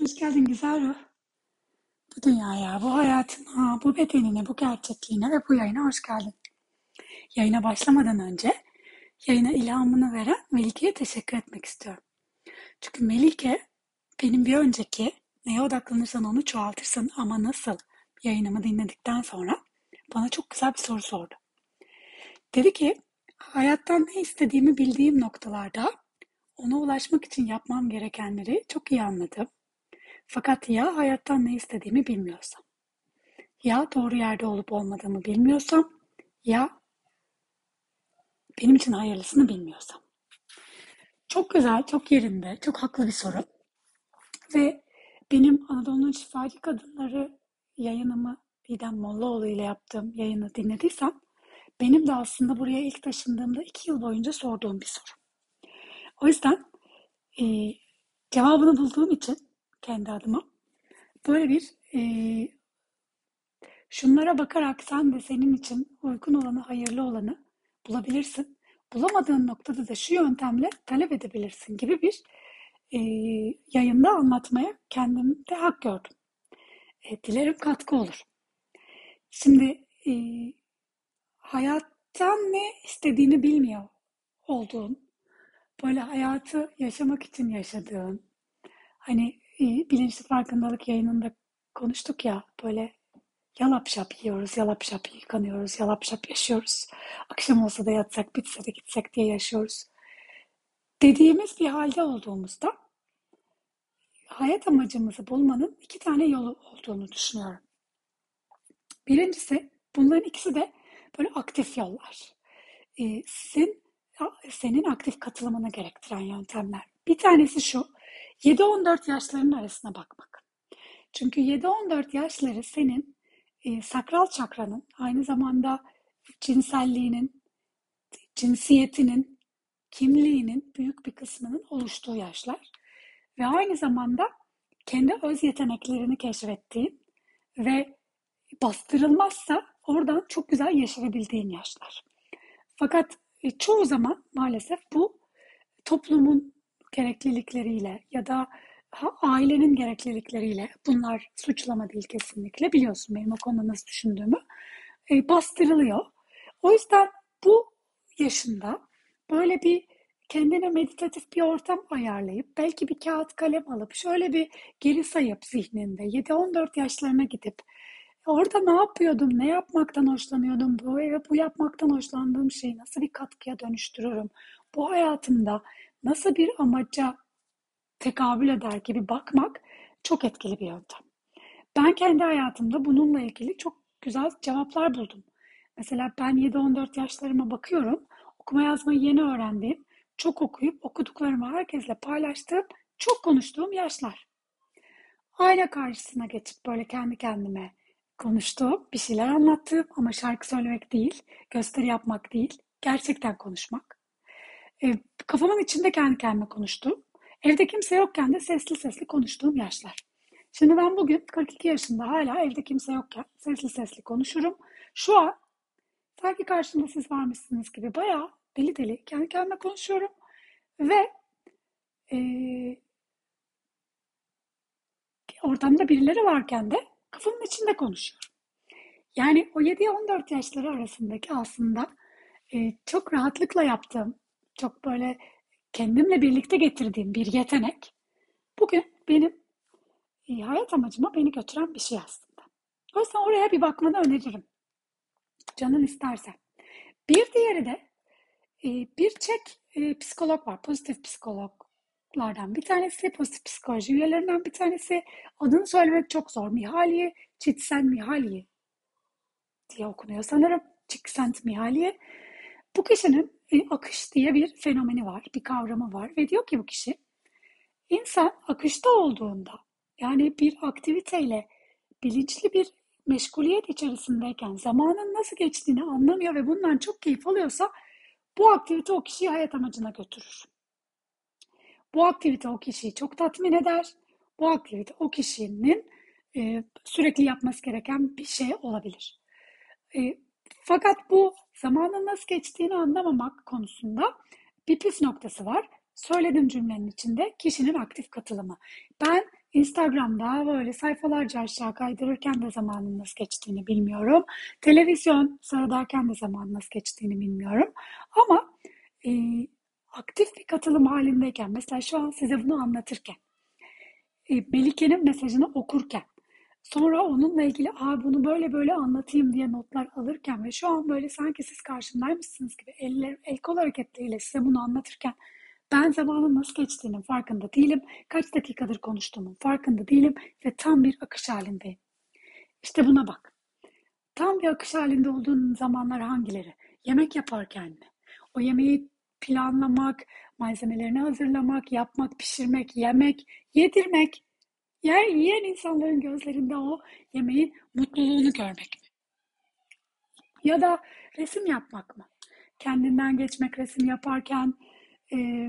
Hoş geldin güzel ruh. Bu dünyaya, bu hayatına, bu bedenine, bu gerçekliğine ve bu yayına hoş geldin. Yayına başlamadan önce yayına ilhamını veren Melike'ye teşekkür etmek istiyorum. Çünkü Melike benim bir önceki neye odaklanırsan onu çoğaltırsan ama nasıl yayınımı dinledikten sonra bana çok güzel bir soru sordu. Dedi ki hayattan ne istediğimi bildiğim noktalarda ona ulaşmak için yapmam gerekenleri çok iyi anladım fakat ya hayattan ne istediğimi bilmiyorsam, ya doğru yerde olup olmadığımı bilmiyorsam, ya benim için hayırlısını bilmiyorsam. Çok güzel, çok yerinde, çok haklı bir soru. Ve benim Anadolu'nun şifacı kadınları yayınımı Didem Mollaoğlu ile yaptığım yayını dinlediysen, benim de aslında buraya ilk taşındığımda iki yıl boyunca sorduğum bir soru. O yüzden e, cevabını bulduğum için kendi adıma. Böyle bir e, şunlara bakarak sen de senin için uygun olanı, hayırlı olanı bulabilirsin. Bulamadığın noktada da şu yöntemle talep edebilirsin gibi bir e, yayında anlatmaya kendimde hak gördüm. E, dilerim katkı olur. Şimdi e, hayattan ne istediğini bilmiyor olduğun, böyle hayatı yaşamak için yaşadığın, hani bilinçli farkındalık yayınında konuştuk ya böyle yalap şap yiyoruz, yalap şap yıkanıyoruz, yalap şap yaşıyoruz. Akşam olsa da yatsak, bitse de gitsek diye yaşıyoruz. Dediğimiz bir halde olduğumuzda hayat amacımızı bulmanın iki tane yolu olduğunu düşünüyorum. Birincisi bunların ikisi de böyle aktif yollar. Ee, sizin senin aktif katılımını gerektiren yöntemler. Bir tanesi şu, 7-14 yaşlarının arasına bakmak. Çünkü 7-14 yaşları senin e, sakral çakranın aynı zamanda cinselliğinin, cinsiyetinin, kimliğinin büyük bir kısmının oluştuğu yaşlar. Ve aynı zamanda kendi öz yeteneklerini keşfettiğin ve bastırılmazsa oradan çok güzel yaşayabildiğin yaşlar. Fakat e, çoğu zaman maalesef bu toplumun gereklilikleriyle ya da ailenin gereklilikleriyle bunlar suçlama değil kesinlikle. Biliyorsun benim o konuda nasıl düşündüğümü. E, bastırılıyor. O yüzden bu yaşında böyle bir kendine meditatif bir ortam ayarlayıp belki bir kağıt kalem alıp şöyle bir geri sayıp zihninde 7-14 yaşlarına gidip orada ne yapıyordum, ne yapmaktan hoşlanıyordum, bu bu yapmaktan hoşlandığım şeyi nasıl bir katkıya dönüştürürüm, bu hayatımda nasıl bir amaca tekabül eder gibi bakmak çok etkili bir yöntem. Ben kendi hayatımda bununla ilgili çok güzel cevaplar buldum. Mesela ben 7-14 yaşlarıma bakıyorum. Okuma yazmayı yeni öğrendiğim, çok okuyup okuduklarımı herkesle paylaştığım, çok konuştuğum yaşlar. Ayna karşısına geçip böyle kendi kendime konuştuğum, bir şeyler anlattığım ama şarkı söylemek değil, gösteri yapmak değil, gerçekten konuşmak. E, kafamın içinde kendi kendime konuştuğum, evde kimse yokken de sesli sesli konuştuğum yaşlar. Şimdi ben bugün 42 yaşında hala evde kimse yokken sesli sesli konuşurum. Şu an sanki karşımda siz varmışsınız gibi bayağı deli deli kendi kendime konuşuyorum. Ve e, ortamda birileri varken de kafamın içinde konuşuyorum. Yani o 7-14 yaşları arasındaki aslında e, çok rahatlıkla yaptığım çok böyle kendimle birlikte getirdiğim bir yetenek bugün benim e, hayat amacıma beni götüren bir şey aslında. O oraya bir bakmanı öneririm. Canın isterse. Bir diğeri de e, bir çek e, psikolog var. Pozitif psikologlardan bir tanesi. Pozitif psikoloji üyelerinden bir tanesi. Adını söylemek çok zor. Mihaliye Çitsen Mihaliye diye okunuyor sanırım. Çiksent Mihaliye. Bu kişinin akış diye bir fenomeni var, bir kavramı var ve diyor ki bu kişi insan akışta olduğunda yani bir aktiviteyle bilinçli bir meşguliyet içerisindeyken zamanın nasıl geçtiğini anlamıyor ve bundan çok keyif alıyorsa bu aktivite o kişiyi hayat amacına götürür. Bu aktivite o kişiyi çok tatmin eder. Bu aktivite o kişinin e, sürekli yapması gereken bir şey olabilir. E, fakat bu zamanın nasıl geçtiğini anlamamak konusunda bir püf noktası var. Söylediğim cümlenin içinde kişinin aktif katılımı. Ben Instagram'da böyle sayfalarca aşağı kaydırırken de zamanın nasıl geçtiğini bilmiyorum. Televizyon seyrederken de zamanın nasıl geçtiğini bilmiyorum. Ama e, aktif bir katılım halindeyken, mesela şu an size bunu anlatırken, e, Melike'nin mesajını okurken, sonra onunla ilgili Aa, bunu böyle böyle anlatayım diye notlar alırken ve şu an böyle sanki siz karşımdaymışsınız gibi eller, el kol hareketleriyle size bunu anlatırken ben zamanın nasıl geçtiğinin farkında değilim. Kaç dakikadır konuştuğumun farkında değilim ve tam bir akış halindeyim. İşte buna bak. Tam bir akış halinde olduğun zamanlar hangileri? Yemek yaparken mi? O yemeği planlamak, malzemelerini hazırlamak, yapmak, pişirmek, yemek, yedirmek. Yer yiyen insanların gözlerinde o yemeğin mutluluğunu görmek mi? Ya da resim yapmak mı? Kendinden geçmek resim yaparken, e,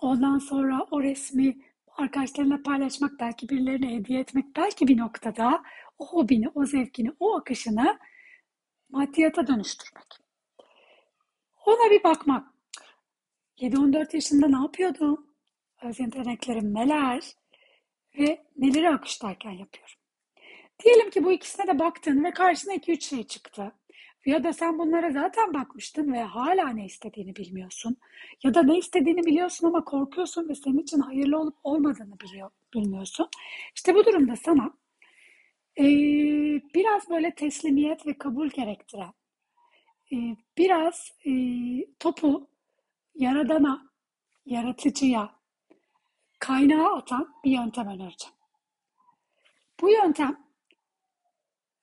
ondan sonra o resmi arkadaşlarına paylaşmak, belki birilerine hediye etmek, belki bir noktada o hobini, o zevkini, o akışını maddiyata dönüştürmek. Ona bir bakmak. 7-14 yaşında ne yapıyordum? Öz yeteneklerim neler? Ve neleri akışlarken yapıyorum? Diyelim ki bu ikisine de baktın ve karşına 2-3 şey çıktı. Ya da sen bunlara zaten bakmıştın ve hala ne istediğini bilmiyorsun. Ya da ne istediğini biliyorsun ama korkuyorsun ve senin için hayırlı olup olmadığını biliyor, bilmiyorsun. İşte bu durumda sana e, biraz böyle teslimiyet ve kabul gerektiren, e, biraz e, topu yaradana, yaratıcıya, kaynağa atan bir yöntem önereceğim. Bu yöntem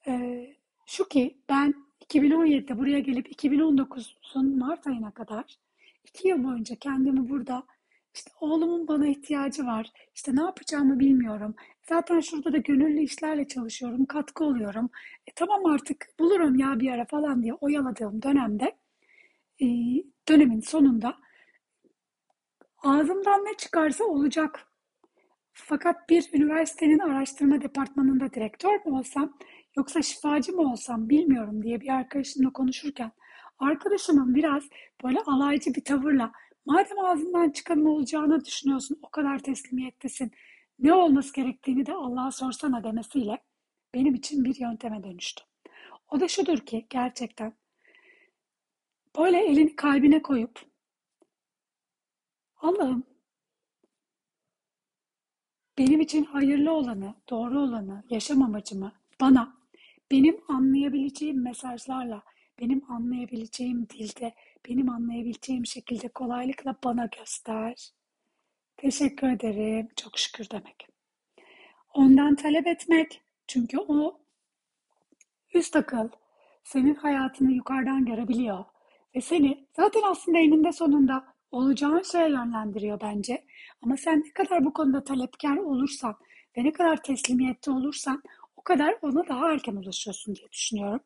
e, şu ki ben 2017'de buraya gelip 2019'un Mart ayına kadar iki yıl boyunca kendimi burada işte oğlumun bana ihtiyacı var. İşte ne yapacağımı bilmiyorum. Zaten şurada da gönüllü işlerle çalışıyorum. Katkı oluyorum. E, tamam artık bulurum ya bir ara falan diye oyaladığım dönemde e, dönemin sonunda ağzımdan ne çıkarsa olacak. Fakat bir üniversitenin araştırma departmanında direktör mü olsam yoksa şifacı mı olsam bilmiyorum diye bir arkadaşımla konuşurken arkadaşımın biraz böyle alaycı bir tavırla madem ağzından çıkanın olacağını düşünüyorsun o kadar teslimiyettesin ne olması gerektiğini de Allah'a sorsana demesiyle benim için bir yönteme dönüştü. O da şudur ki gerçekten böyle elini kalbine koyup Allah'ım benim için hayırlı olanı, doğru olanı, yaşam amacımı bana benim anlayabileceğim mesajlarla, benim anlayabileceğim dilde, benim anlayabileceğim şekilde kolaylıkla bana göster. Teşekkür ederim, çok şükür demek. Ondan talep etmek, çünkü o üst akıl senin hayatını yukarıdan görebiliyor ve seni zaten aslında eninde sonunda olacağın şeye yönlendiriyor bence. Ama sen ne kadar bu konuda talepkar olursan ve ne kadar teslimiyette olursan o kadar ona daha erken ulaşıyorsun diye düşünüyorum.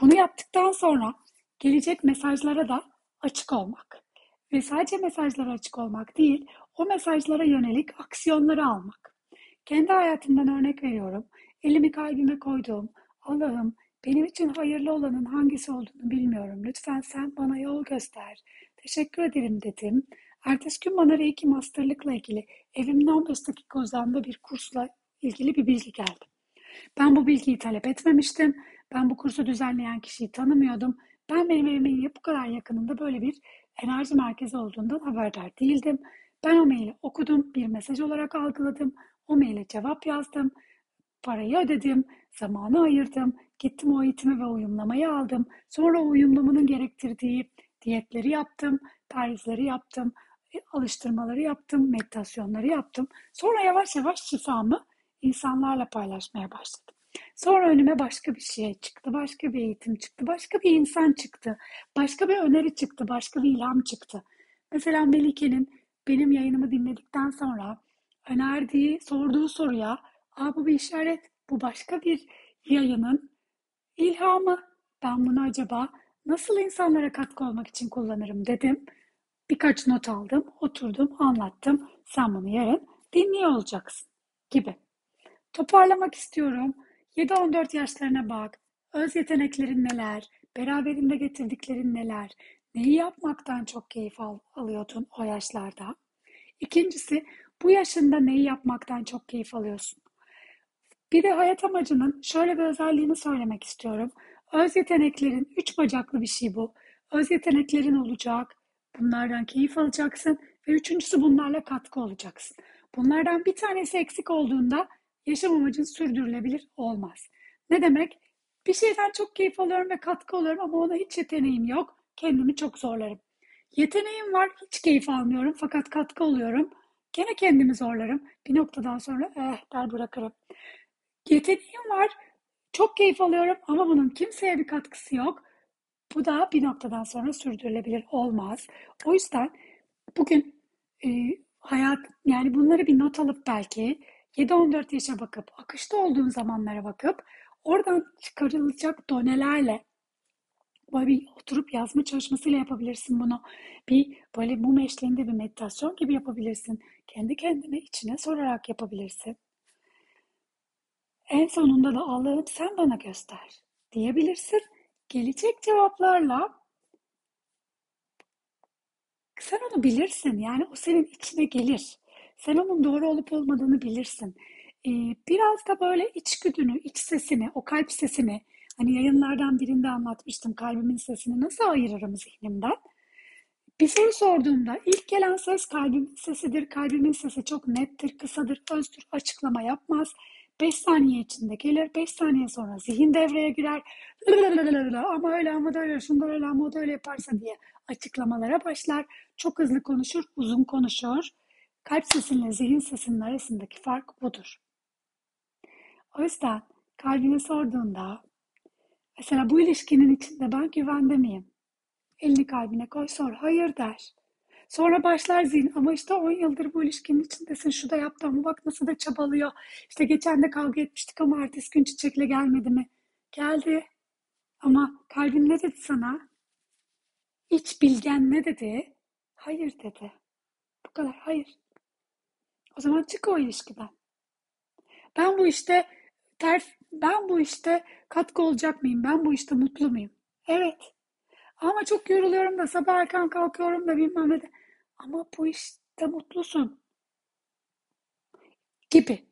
Bunu yaptıktan sonra gelecek mesajlara da açık olmak. Ve sadece mesajlara açık olmak değil, o mesajlara yönelik aksiyonları almak. Kendi hayatımdan örnek veriyorum. Elimi kalbime koyduğum, Allah'ım benim için hayırlı olanın hangisi olduğunu bilmiyorum. Lütfen sen bana yol göster. Teşekkür ederim dedim. Ertesi gün bana Reiki Master'lıkla ilgili evimden 15 dakika uzağında bir kursla ilgili bir bilgi geldi. Ben bu bilgiyi talep etmemiştim. Ben bu kursu düzenleyen kişiyi tanımıyordum. Ben benim evimin bu kadar yakınında böyle bir enerji merkezi olduğundan haberdar değildim. Ben o maili okudum, bir mesaj olarak algıladım. O maile cevap yazdım. Parayı ödedim, zamanı ayırdım. Gittim o eğitimi ve uyumlamayı aldım. Sonra o uyumlamanın gerektirdiği diyetleri yaptım, perhizleri yaptım, e, alıştırmaları yaptım, meditasyonları yaptım. Sonra yavaş yavaş şifamı insanlarla paylaşmaya başladım. Sonra önüme başka bir şey çıktı, başka bir eğitim çıktı, başka bir insan çıktı, başka bir öneri çıktı, başka bir ilham çıktı. Mesela Melike'nin benim yayınımı dinledikten sonra önerdiği, sorduğu soruya, Aa, bu bir işaret, bu başka bir yayının ilhamı. Ben bunu acaba nasıl insanlara katkı olmak için kullanırım dedim. Birkaç not aldım, oturdum, anlattım. Sen bunu yarın dinliyor olacaksın gibi. Toparlamak istiyorum. 7-14 yaşlarına bak. Öz yeteneklerin neler? Beraberinde getirdiklerin neler? Neyi yapmaktan çok keyif al alıyordun o yaşlarda? İkincisi, Bu yaşında neyi yapmaktan çok keyif alıyorsun? Bir de hayat amacının şöyle bir özelliğini söylemek istiyorum. Öz yeteneklerin üç bacaklı bir şey bu. Öz yeteneklerin olacak. Bunlardan keyif alacaksın ve üçüncüsü bunlarla katkı olacaksın. Bunlardan bir tanesi eksik olduğunda yaşam amacın sürdürülebilir olmaz. Ne demek? Bir şeyden çok keyif alıyorum ve katkı alıyorum ama ona hiç yeteneğim yok. Kendimi çok zorlarım. Yeteneğim var, hiç keyif almıyorum fakat katkı oluyorum. Gene kendimi zorlarım. Bir noktadan sonra eh der bırakırım. Yeteneğim var, çok keyif alıyorum ama bunun kimseye bir katkısı yok. Bu da bir noktadan sonra sürdürülebilir olmaz. O yüzden bugün e, hayat yani bunları bir not alıp belki 7-14 yaşa bakıp akışta olduğun zamanlara bakıp oradan çıkarılacak donelerle böyle bir oturup yazma çalışmasıyla yapabilirsin bunu. Bir böyle mum eşliğinde bir meditasyon gibi yapabilirsin. Kendi kendine içine sorarak yapabilirsin. En sonunda da Allah'ım sen bana göster diyebilirsin. Gelecek cevaplarla sen onu bilirsin. Yani o senin içine gelir. Sen onun doğru olup olmadığını bilirsin. Ee, biraz da böyle içgüdünü, iç sesini, o kalp sesini, hani yayınlardan birinde anlatmıştım kalbimin sesini nasıl ayırırım zihnimden. Bir soru sorduğumda ilk gelen ses kalbimin sesidir. Kalbimin sesi çok nettir, kısadır, özdür, açıklama yapmaz. 5 saniye içinde gelir, 5 saniye sonra zihin devreye girer. Ama öyle ama da öyle, şunda öyle ama da öyle yaparsa diye açıklamalara başlar. Çok hızlı konuşur, uzun konuşur. Kalp sesinle zihin sesinin arasındaki fark budur. O yüzden kalbine sorduğunda mesela bu ilişkinin içinde ben güvende miyim? Elini kalbine koy sor. Hayır der. Sonra başlar zihin ama işte 10 yıldır bu ilişkinin içindesin. Şu da yaptı ama bak nasıl da çabalıyor. İşte geçen de kavga etmiştik ama ertesi gün çiçekle gelmedi mi? Geldi. Ama kalbin ne dedi sana? İç bilgen ne dedi? Hayır dedi. Bu kadar hayır. O zaman çık o ilişkiden. Ben bu işte ters, ben bu işte katkı olacak mıyım? Ben bu işte mutlu muyum? Evet. Ama çok yoruluyorum da sabah erken kalkıyorum da bilmem ne de. Ama bu işte mutlusun. Gibi.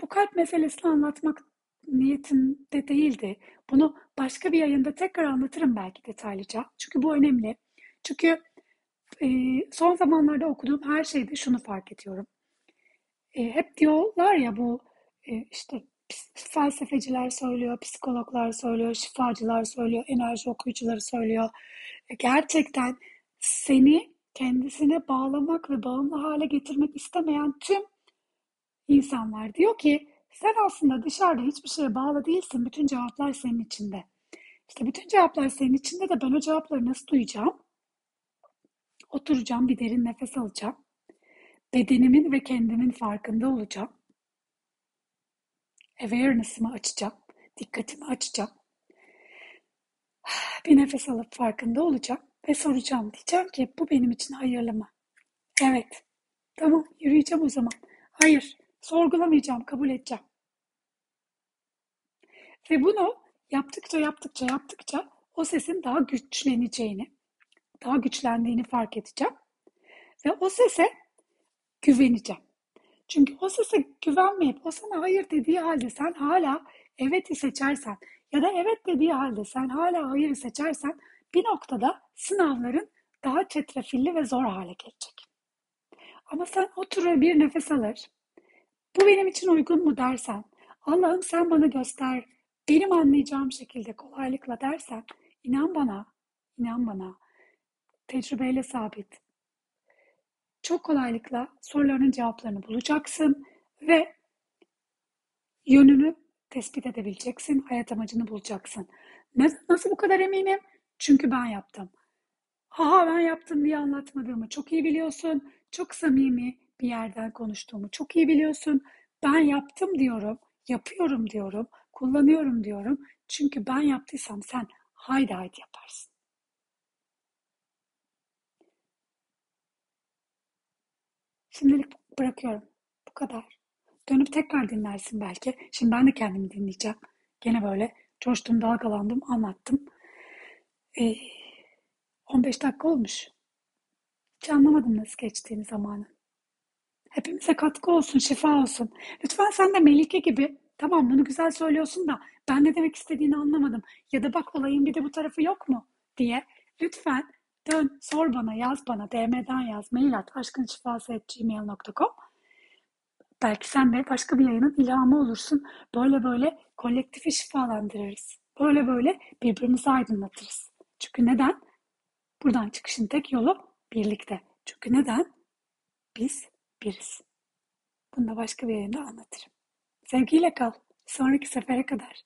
Bu kalp meselesini anlatmak niyetimde değildi. Bunu başka bir yayında tekrar anlatırım belki detaylıca. Çünkü bu önemli. Çünkü e, son zamanlarda okuduğum her şeyde şunu fark ediyorum. E, hep diyorlar ya bu e, işte felsefeciler söylüyor, psikologlar söylüyor, şifacılar söylüyor, enerji okuyucuları söylüyor. E, gerçekten seni kendisine bağlamak ve bağımlı hale getirmek istemeyen tüm insanlar diyor ki sen aslında dışarıda hiçbir şeye bağlı değilsin. Bütün cevaplar senin içinde. İşte bütün cevaplar senin içinde de ben o cevapları nasıl duyacağım? Oturacağım, bir derin nefes alacağım. Bedenimin ve kendimin farkında olacağım. Awareness'ımı açacağım. Dikkatimi açacağım. Bir nefes alıp farkında olacağım ve soracağım. Diyeceğim ki bu benim için hayırlı mı? Evet. Tamam yürüyeceğim o zaman. Hayır. Sorgulamayacağım, kabul edeceğim. Ve bunu yaptıkça yaptıkça yaptıkça o sesin daha güçleneceğini, daha güçlendiğini fark edeceğim. Ve o sese güveneceğim. Çünkü o sese güvenmeyip o sana hayır dediği halde sen hala evet'i seçersen ya da evet dediği halde sen hala hayırı seçersen bir noktada sınavların daha çetrefilli ve zor hale gelecek. Ama sen oturur bir nefes alır. Bu benim için uygun mu dersen, Allah'ım sen bana göster, benim anlayacağım şekilde kolaylıkla dersen, inan bana, inan bana, tecrübeyle sabit. Çok kolaylıkla sorularının cevaplarını bulacaksın ve yönünü tespit edebileceksin, hayat amacını bulacaksın. Nasıl bu kadar eminim? Çünkü ben yaptım. Ha ben yaptım diye anlatmadığımı çok iyi biliyorsun. Çok samimi bir yerden konuştuğumu çok iyi biliyorsun. Ben yaptım diyorum, yapıyorum diyorum, kullanıyorum diyorum. Çünkü ben yaptıysam sen haydi haydi yaparsın. Şimdilik bırakıyorum. Bu kadar. Dönüp tekrar dinlersin belki. Şimdi ben de kendimi dinleyeceğim. Gene böyle coştum, dalgalandım, anlattım. Ee, 15 dakika olmuş. Hiç anlamadım nasıl geçtiğini zamanın. Hepimize katkı olsun, şifa olsun. Lütfen sen de Melike gibi tamam bunu güzel söylüyorsun da ben ne demek istediğini anlamadım. Ya da bak olayın bir de bu tarafı yok mu diye lütfen dön sor bana yaz bana DM'den yaz mail at aşkınşifası.gmail.com Belki sen de başka bir yayının ilhamı olursun. Böyle böyle kolektifi şifalandırırız. Böyle böyle birbirimizi aydınlatırız. Çünkü neden? Buradan çıkışın tek yolu birlikte. Çünkü neden? Biz biriz. Bunu da başka bir yayında anlatırım. Sevgiyle kal. Sonraki sefere kadar.